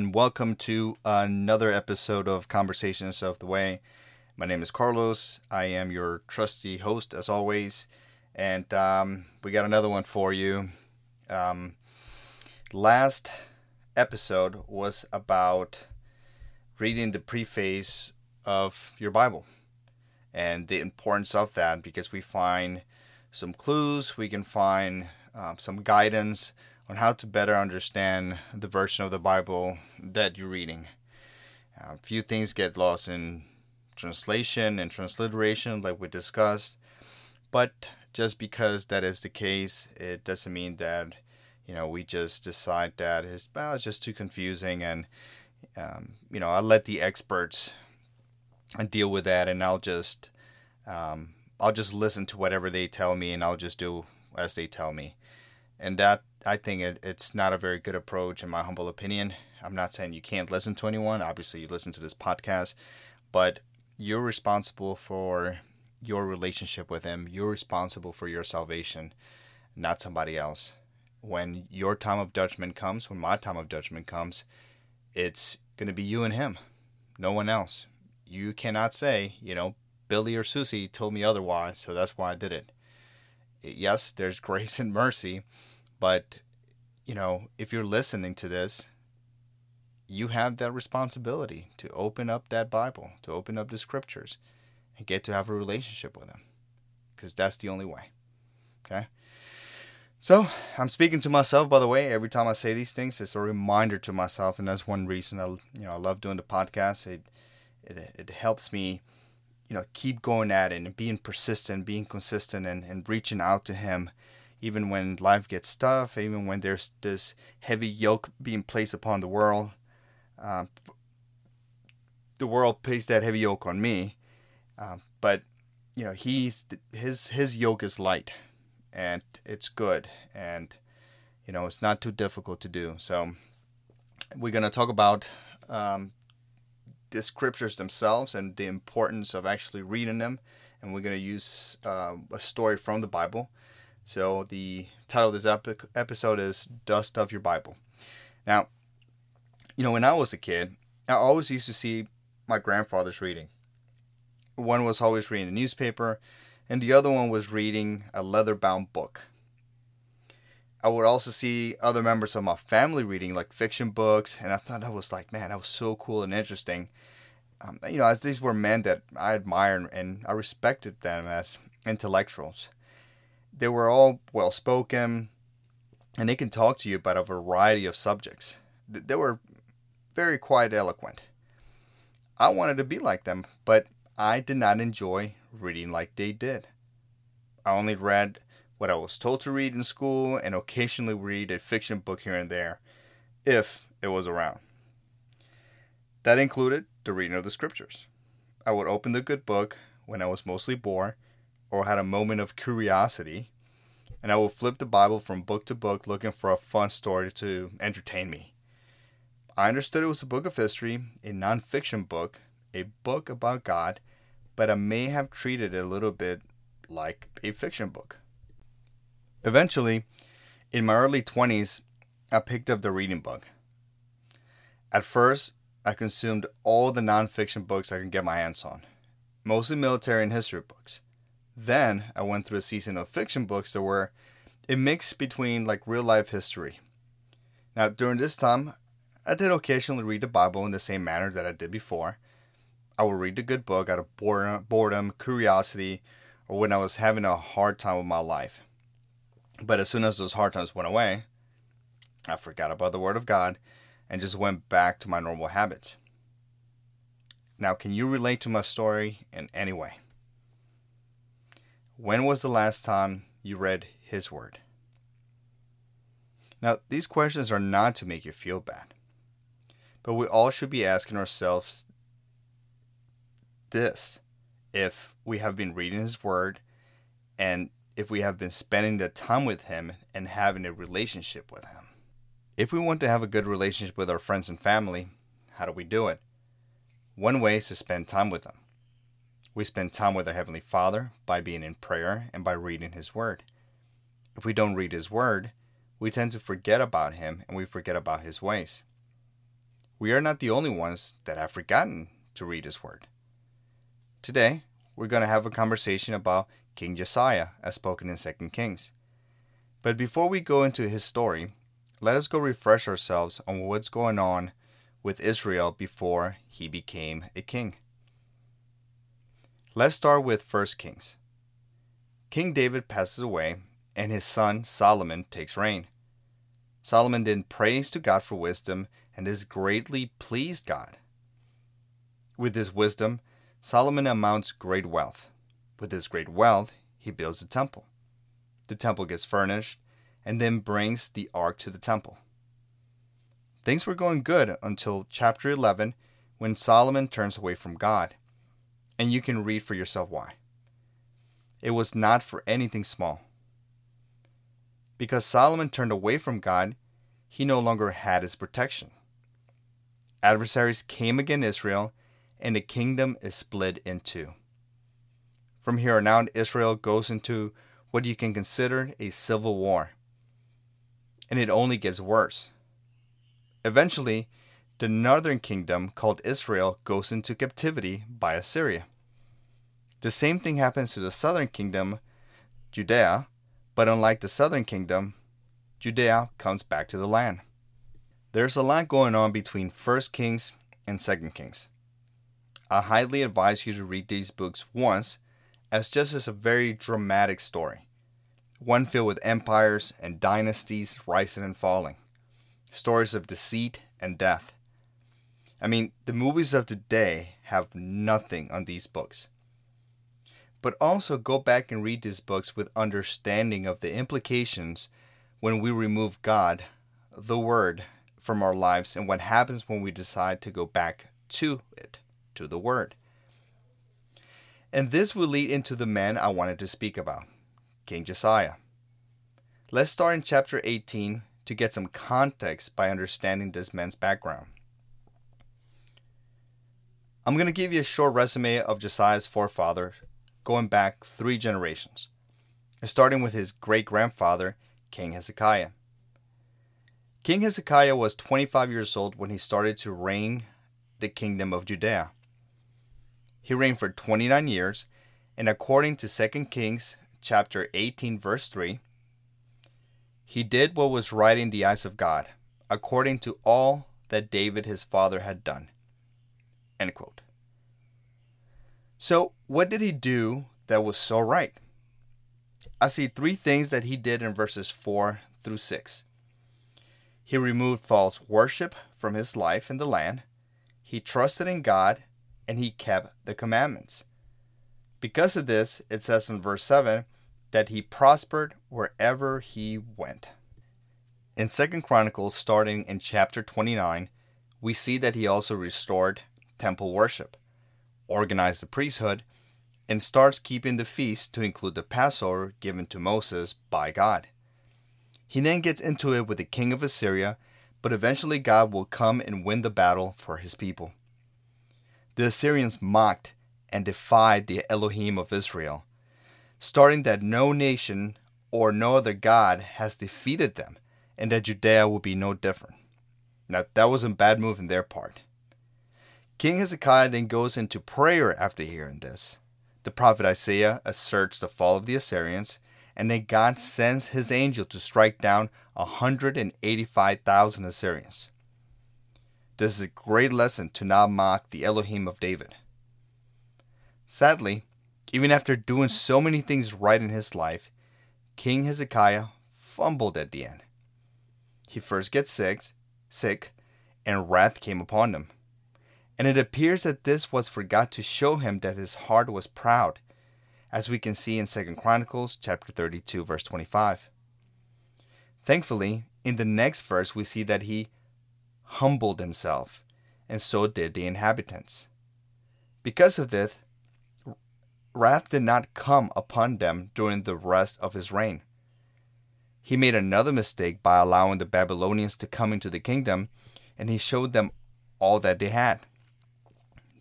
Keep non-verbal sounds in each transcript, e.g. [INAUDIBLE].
And welcome to another episode of Conversations of the Way. My name is Carlos. I am your trusty host, as always, and um, we got another one for you. Um, last episode was about reading the preface of your Bible and the importance of that because we find some clues, we can find um, some guidance on how to better understand the version of the Bible that you're reading. A few things get lost in translation and transliteration, like we discussed, but just because that is the case, it doesn't mean that you know we just decide that it's, well, it's just too confusing, and um, you know I'll let the experts deal with that, and I'll just um, I'll just listen to whatever they tell me, and I'll just do as they tell me, and that I think it, it's not a very good approach, in my humble opinion. I'm not saying you can't listen to anyone. Obviously, you listen to this podcast, but you're responsible for your relationship with Him. You're responsible for your salvation, not somebody else. When your time of judgment comes, when my time of judgment comes, it's going to be you and Him, no one else. You cannot say, you know, Billy or Susie told me otherwise, so that's why I did it. Yes, there's [LAUGHS] grace and mercy but, you know, if you're listening to this, you have that responsibility to open up that Bible, to open up the scriptures, and get to have a relationship with Him. Because that's the only way. Okay? So, I'm speaking to myself, by the way. Every time I say these things, it's a reminder to myself, and that's one reason I, you know, I love doing the podcast. It, it, it helps me, you know, keep going at it and being persistent, being consistent, and, and reaching out to Him even when life gets tough, even when there's this heavy yoke being placed upon the world. Uh, the world placed that heavy yoke on me, uh, but you know he's his his yoke is light, and it's good, and you know it's not too difficult to do. So we're gonna talk about um, the scriptures themselves and the importance of actually reading them, and we're gonna use uh, a story from the Bible so the title of this episode is Dust of Your Bible. Now, you know, when I was a kid, I always used to see my grandfathers reading. One was always reading the newspaper, and the other one was reading a leather bound book. I would also see other members of my family reading like fiction books, and I thought that was like, man, that was so cool and interesting. Um, you know, as these were men that I admired and I respected them as intellectuals they were all well spoken and they can talk to you about a variety of subjects. They were very quite eloquent. I wanted to be like them, but I did not enjoy reading like they did. I only read what I was told to read in school and occasionally read a fiction book here and there, if it was around. That included the reading of the scriptures. I would open the good book when I was mostly bored or had a moment of curiosity, and I will flip the Bible from book to book looking for a fun story to entertain me. I understood it was a book of history, a nonfiction book, a book about God, but I may have treated it a little bit like a fiction book. Eventually, in my early 20s, I picked up the reading bug. At first, I consumed all the nonfiction books I could get my hands on, mostly military and history books. Then I went through a season of fiction books that were a mix between like real life history. Now, during this time, I did occasionally read the Bible in the same manner that I did before. I would read a good book out of boredom, curiosity, or when I was having a hard time with my life. But as soon as those hard times went away, I forgot about the Word of God and just went back to my normal habits. Now, can you relate to my story in any way? When was the last time you read His Word? Now, these questions are not to make you feel bad, but we all should be asking ourselves this if we have been reading His Word and if we have been spending the time with Him and having a relationship with Him. If we want to have a good relationship with our friends and family, how do we do it? One way is to spend time with them. We spend time with our Heavenly Father by being in prayer and by reading His Word. If we don't read His Word, we tend to forget about Him and we forget about His ways. we are not the only ones that have forgotten to read His Word. Today, we're going to have a conversation about King Josiah, as spoken in 2 Kings. But before we go into his story, let us go refresh ourselves on what's going on with Israel before he became a king. Let's start with 1 Kings. King David passes away, and his son Solomon takes reign. Solomon then prays to God for wisdom and is greatly pleased God. With his wisdom, Solomon amounts great wealth. With his great wealth, he builds a temple. The temple gets furnished and then brings the ark to the temple. Things were going good until chapter 11 when Solomon turns away from God. And you can read for yourself why. It was not for anything small. Because Solomon turned away from God, he no longer had his protection. Adversaries came against Israel, and the kingdom is split in two. From here on out, Israel goes into what you can consider a civil war. And it only gets worse. Eventually, the northern kingdom, called Israel, goes into captivity by Assyria. The same thing happens to the southern kingdom, Judea, but unlike the southern kingdom, Judea comes back to the land. There's a lot going on between 1 Kings and 2 Kings. I highly advise you to read these books once, as just as a very dramatic story, one filled with empires and dynasties rising and falling, stories of deceit and death. I mean, the movies of today have nothing on these books but also go back and read these books with understanding of the implications when we remove God, the Word, from our lives and what happens when we decide to go back to it, to the Word. And this will lead into the man I wanted to speak about, King Josiah. Let's start in chapter 18 to get some context by understanding this man's background. I'm going to give you a short resume of Josiah's forefather going back three generations, starting with his great grandfather, King Hezekiah. King Hezekiah was 25 years old when he started to reign the kingdom of Judea. He reigned for 29 years, and according to 2 Kings chapter 18 verse 3, he did what was right in the eyes of God, according to all that David his father had done. End quote. So, what did he do that was so right? I see three things that he did in verses 4 through 6. He removed false worship from his life in the land, he trusted in God, and he kept the commandments. Because of this, it says in verse 7 that he prospered wherever he went. In 2 Chronicles, starting in chapter 29, we see that he also restored temple worship organized the priesthood, and starts keeping the feast to include the Passover given to Moses by God. He then gets into it with the king of Assyria, but eventually God will come and win the battle for his people. The Assyrians mocked and defied the Elohim of Israel, starting that no nation or no other God has defeated them, and that Judea will be no different. Now, that was a bad move on their part. King Hezekiah then goes into prayer after hearing this. The prophet Isaiah asserts the fall of the Assyrians, and then God sends his angel to strike down 185,000 Assyrians. This is a great lesson to not mock the Elohim of David. Sadly, even after doing so many things right in his life, King Hezekiah fumbled at the end. He first gets sick, sick, and wrath came upon him. And it appears that this was for God to show him that his heart was proud, as we can see in 2 Chronicles chapter 32 verse 25. Thankfully, in the next verse we see that he humbled himself, and so did the inhabitants. Because of this, wrath did not come upon them during the rest of his reign. He made another mistake by allowing the Babylonians to come into the kingdom, and he showed them all that they had.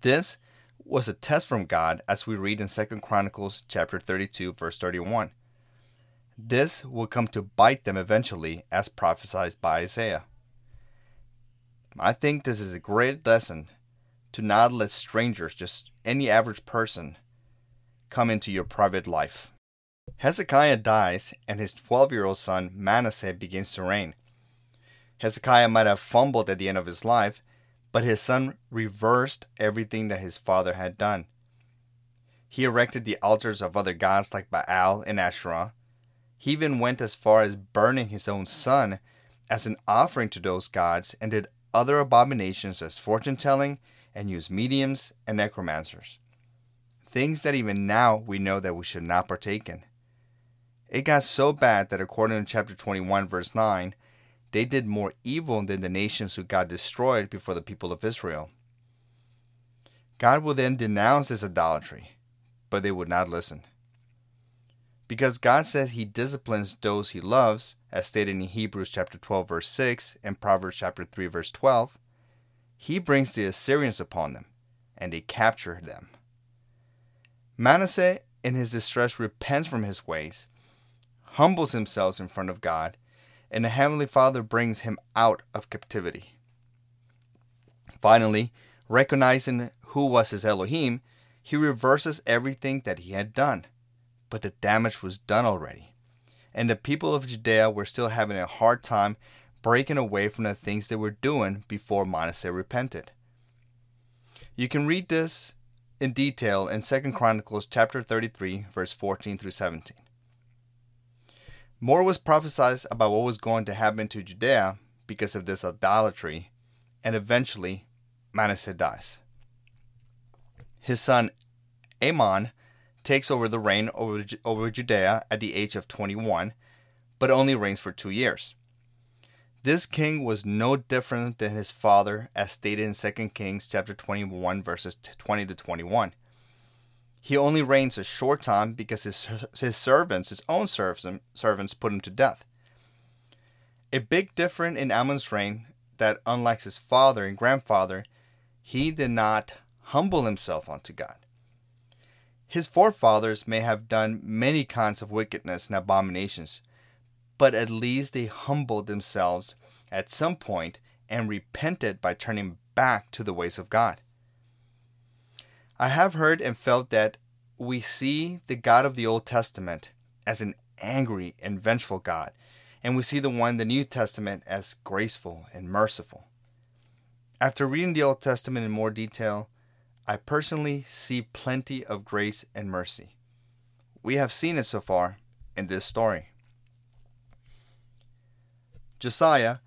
This was a test from God as we read in 2 Chronicles chapter 32 verse 31. This will come to bite them eventually as prophesied by Isaiah. I think this is a great lesson to not let strangers, just any average person, come into your private life. Hezekiah dies, and his 12 year old son Manasseh begins to reign. Hezekiah might have fumbled at the end of his life, but his son reversed everything that his father had done. He erected the altars of other gods like Baal and Asherah. He even went as far as burning his own son as an offering to those gods and did other abominations as fortune telling and used mediums and necromancers. Things that even now we know that we should not partake in. It got so bad that according to chapter 21, verse 9, they did more evil than the nations who got destroyed before the people of Israel. God will then denounce this idolatry, but they would not listen. Because God says he disciplines those he loves, as stated in Hebrews chapter 12 verse 6 and Proverbs chapter 3 verse 12, he brings the Assyrians upon them, and they capture them. Manasseh in his distress repents from his ways, humbles himself in front of God, and the Heavenly Father brings him out of captivity. Finally, recognizing who was his Elohim, he reverses everything that he had done. But the damage was done already. And the people of Judea were still having a hard time breaking away from the things they were doing before Manasseh repented. You can read this in detail in 2 Chronicles chapter 33 verse 14 through 17. More was prophesied about what was going to happen to Judea because of this idolatry, and eventually Manasseh dies. His son Amon takes over the reign over, over Judea at the age of 21, but only reigns for two years. This king was no different than his father, as stated in 2 Kings chapter 21, verses 20 to 21. He only reigns a short time because his, his servants, his own servants, put him to death. A big difference in Amon's reign that, unlike his father and grandfather, he did not humble himself unto God. His forefathers may have done many kinds of wickedness and abominations, but at least they humbled themselves at some point and repented by turning back to the ways of God. I have heard and felt that we see the God of the Old Testament as an angry and vengeful God, and we see the one in the New Testament as graceful and merciful. After reading the Old Testament in more detail, I personally see plenty of grace and mercy. We have seen it so far in this story. Josiah,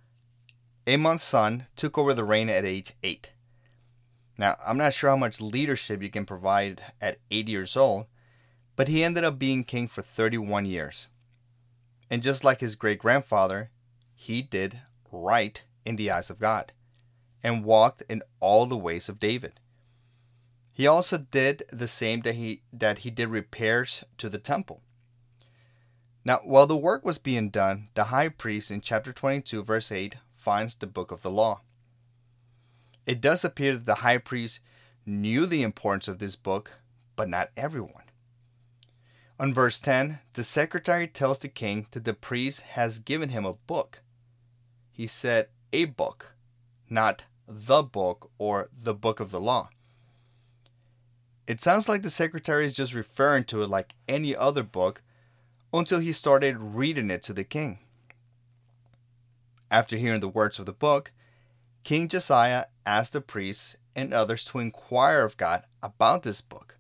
Amon's son, took over the reign at age 8. Now, I'm not sure how much leadership you can provide at 8 years old, but he ended up being king for 31 years. And just like his great grandfather, he did right in the eyes of God and walked in all the ways of David. He also did the same that he that he did repairs to the temple. Now, while the work was being done, the high priest in chapter 22 verse 8 finds the book of the law. It does appear that the high priest knew the importance of this book, but not everyone. On verse 10, the secretary tells the king that the priest has given him a book. He said a book, not the book or the book of the law. It sounds like the secretary is just referring to it like any other book until he started reading it to the king. After hearing the words of the book, King Josiah asked the priests and others to inquire of God about this book,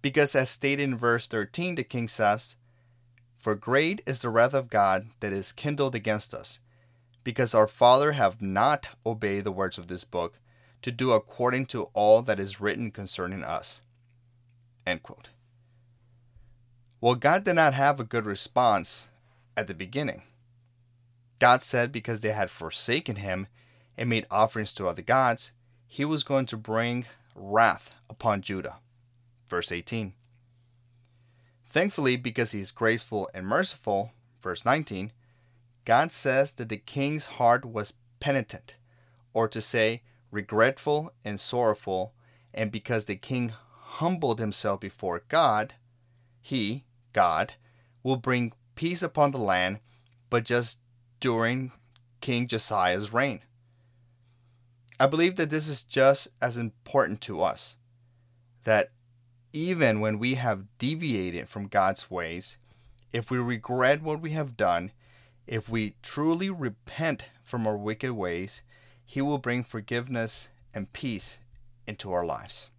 because as stated in verse 13, the king says, For great is the wrath of God that is kindled against us, because our father have not obeyed the words of this book, to do according to all that is written concerning us. End quote. Well, God did not have a good response at the beginning. God said because they had forsaken him, and made offerings to other gods, he was going to bring wrath upon Judah. Verse 18. Thankfully, because he is graceful and merciful, verse 19, God says that the king's heart was penitent, or to say, regretful and sorrowful, and because the king humbled himself before God, he, God, will bring peace upon the land, but just during King Josiah's reign. I believe that this is just as important to us. That even when we have deviated from God's ways, if we regret what we have done, if we truly repent from our wicked ways, He will bring forgiveness and peace into our lives.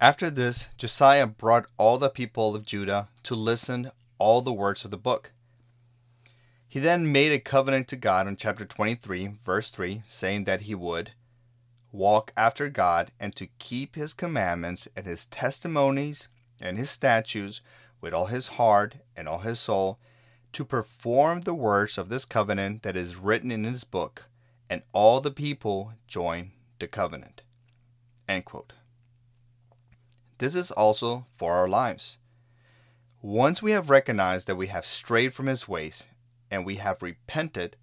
After this, Josiah brought all the people of Judah to listen all the words of the book. He then made a covenant to God in chapter 23, verse 3, saying that he would walk after God and to keep his commandments and his testimonies and his statutes with all his heart and all his soul, to perform the words of this covenant that is written in his book, and all the people join the covenant. This is also for our lives. Once we have recognized that we have strayed from his ways and we have repented,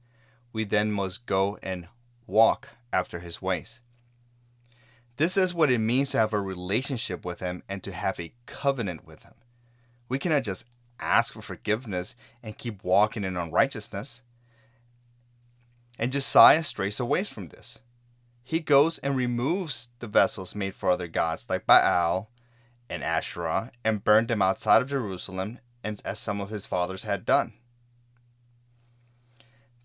we then must go and walk after his ways. This is what it means to have a relationship with him and to have a covenant with him. We cannot just ask for forgiveness and keep walking in unrighteousness. And Josiah strays away from this. He goes and removes the vessels made for other gods like Baal and Asherah and burned them outside of Jerusalem, and as some of his fathers had done.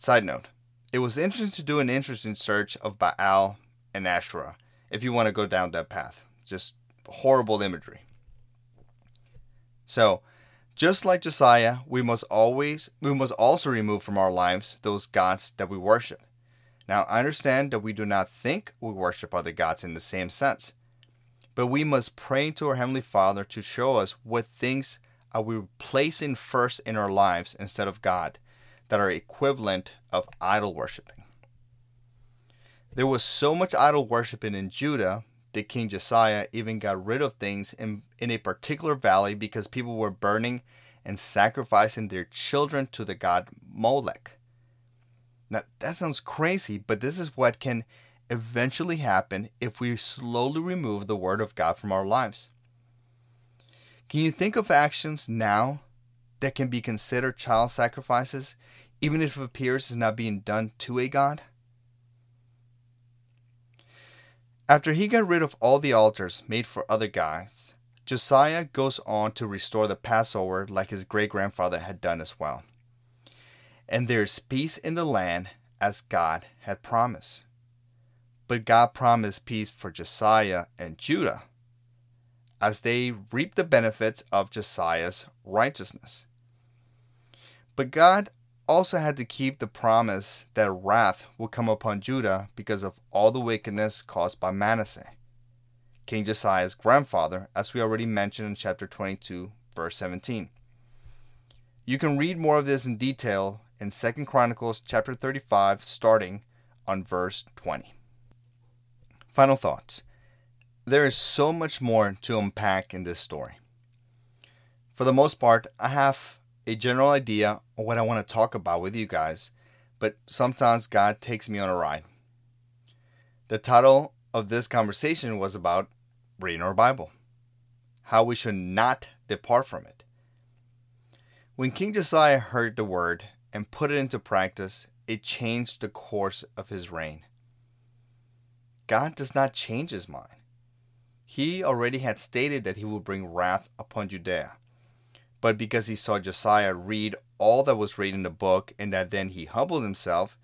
Side note It was interesting to do an interesting search of Baal and Asherah if you want to go down that path. Just horrible imagery. So, just like Josiah, we must always we must also remove from our lives those gods that we worship. Now, I understand that we do not think we worship other gods in the same sense, but we must pray to our heavenly Father to show us what things are we placing first in our lives instead of God that are equivalent of idol worshiping. There was so much idol worshiping in Judah that King Josiah even got rid of things in, in a particular valley because people were burning and sacrificing their children to the god Molech. Now, that sounds crazy, but this is what can eventually happen if we slowly remove the Word of God from our lives. Can you think of actions now that can be considered child sacrifices even if it appears is not being done to a god? After he got rid of all the altars made for other gods, Josiah goes on to restore the Passover like his great grandfather had done as well. And there is peace in the land as God had promised. But God promised peace for Josiah and Judah as they reap the benefits of Josiah's righteousness. But God also had to keep the promise that wrath would come upon Judah because of all the wickedness caused by Manasseh, King Josiah's grandfather, as we already mentioned in chapter 22, verse 17. You can read more of this in detail in 2 Chronicles chapter 35 starting on verse 20. Final thoughts. There is so much more to unpack in this story. For the most part, I have a general idea of what I want to talk about with you guys, but sometimes God takes me on a ride. The title of this conversation was about reading our Bible, how we should not depart from it. When King Josiah heard the word and put it into practice, it changed the course of his reign. God does not change his mind. He already had stated that he would bring wrath upon Judea. But because he saw Josiah read all that was written in the book and that then he humbled himself,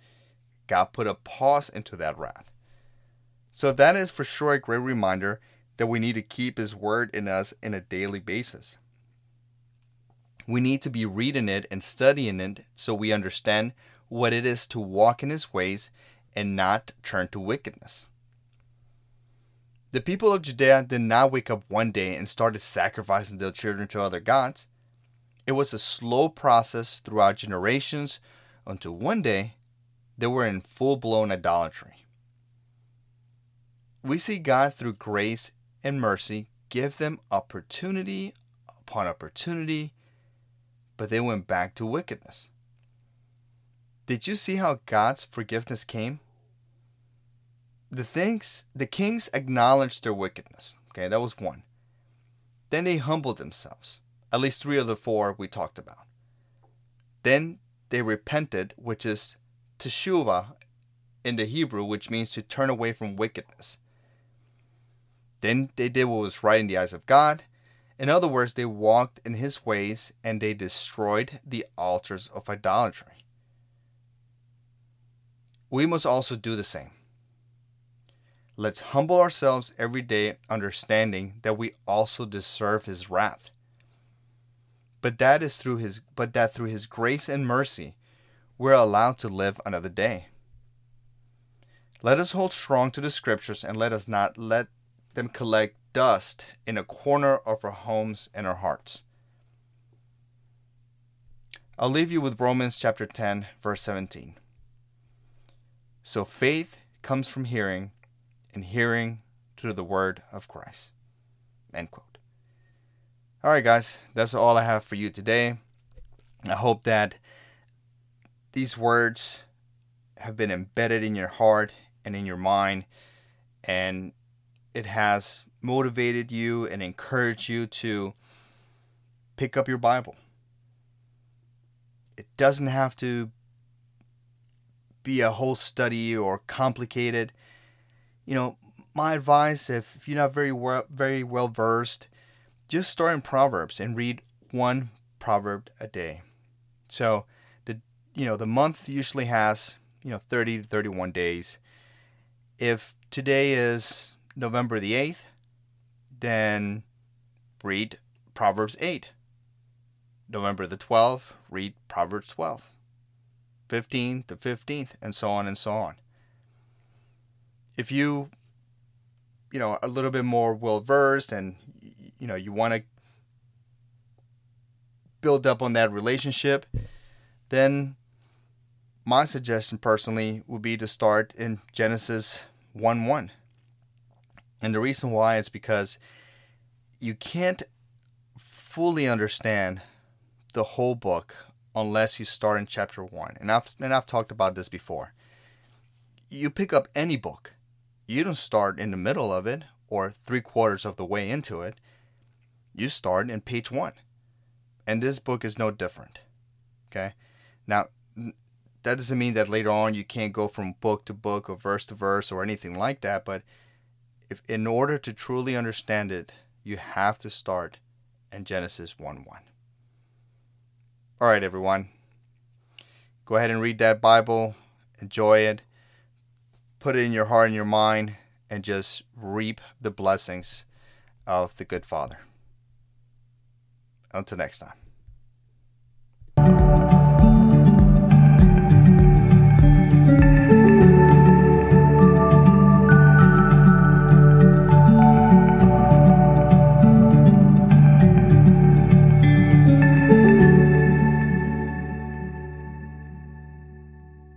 God put a pause into that wrath. So that is for sure a great reminder that we need to keep his word in us in a daily basis. We need to be reading it and studying it so we understand what it is to walk in his ways and not turn to wickedness. The people of Judea did not wake up one day and started sacrificing their children to other gods. It was a slow process throughout generations until one day they were in full blown idolatry. We see God through grace and mercy give them opportunity upon opportunity, but they went back to wickedness. Did you see how God's forgiveness came? The things the kings acknowledged their wickedness. Okay, that was one. Then they humbled themselves. At least three of the four we talked about. Then they repented, which is teshuvah in the Hebrew, which means to turn away from wickedness. Then they did what was right in the eyes of God. In other words, they walked in his ways and they destroyed the altars of idolatry. We must also do the same. Let's humble ourselves every day, understanding that we also deserve his wrath. But that is through his but that through his grace and mercy we're allowed to live another day. Let us hold strong to the scriptures and let us not let them collect dust in a corner of our homes and our hearts. I'll leave you with Romans chapter 10, verse 17. So faith comes from hearing, and hearing through the word of Christ. End quote. All right, guys, that's all I have for you today. I hope that these words have been embedded in your heart and in your mind, and it has motivated you and encouraged you to pick up your Bible. It doesn't have to be a whole study or complicated. You know, my advice if, you're not very well, very well versed, just start in Proverbs and read one proverb a day. So, the you know, the month usually has, you know, 30 to 31 days. If today is November the 8th, then read Proverbs 8. November the 12th, read Proverbs 12. 15 to 15th, and so on and so on. If you, you know, a little bit more well versed and, you know, you want to build up on that relationship, then my suggestion personally would be to start in Genesis 1 1. And the reason why is because you can't fully understand the whole book unless you start in chapter 1. And I've and I've talked about this before. You pick up any book. You don't start in the middle of it or 3 quarters of the way into it. You start in page 1. And this book is no different. Okay? Now, that doesn't mean that later on you can't go from book to book or verse to verse or anything like that, but if in order to truly understand it, you have to start in Genesis 1 1. All right, everyone. Go ahead and read that Bible, enjoy it, put it in your heart and your mind, and just reap the blessings of the good Father. Until next time.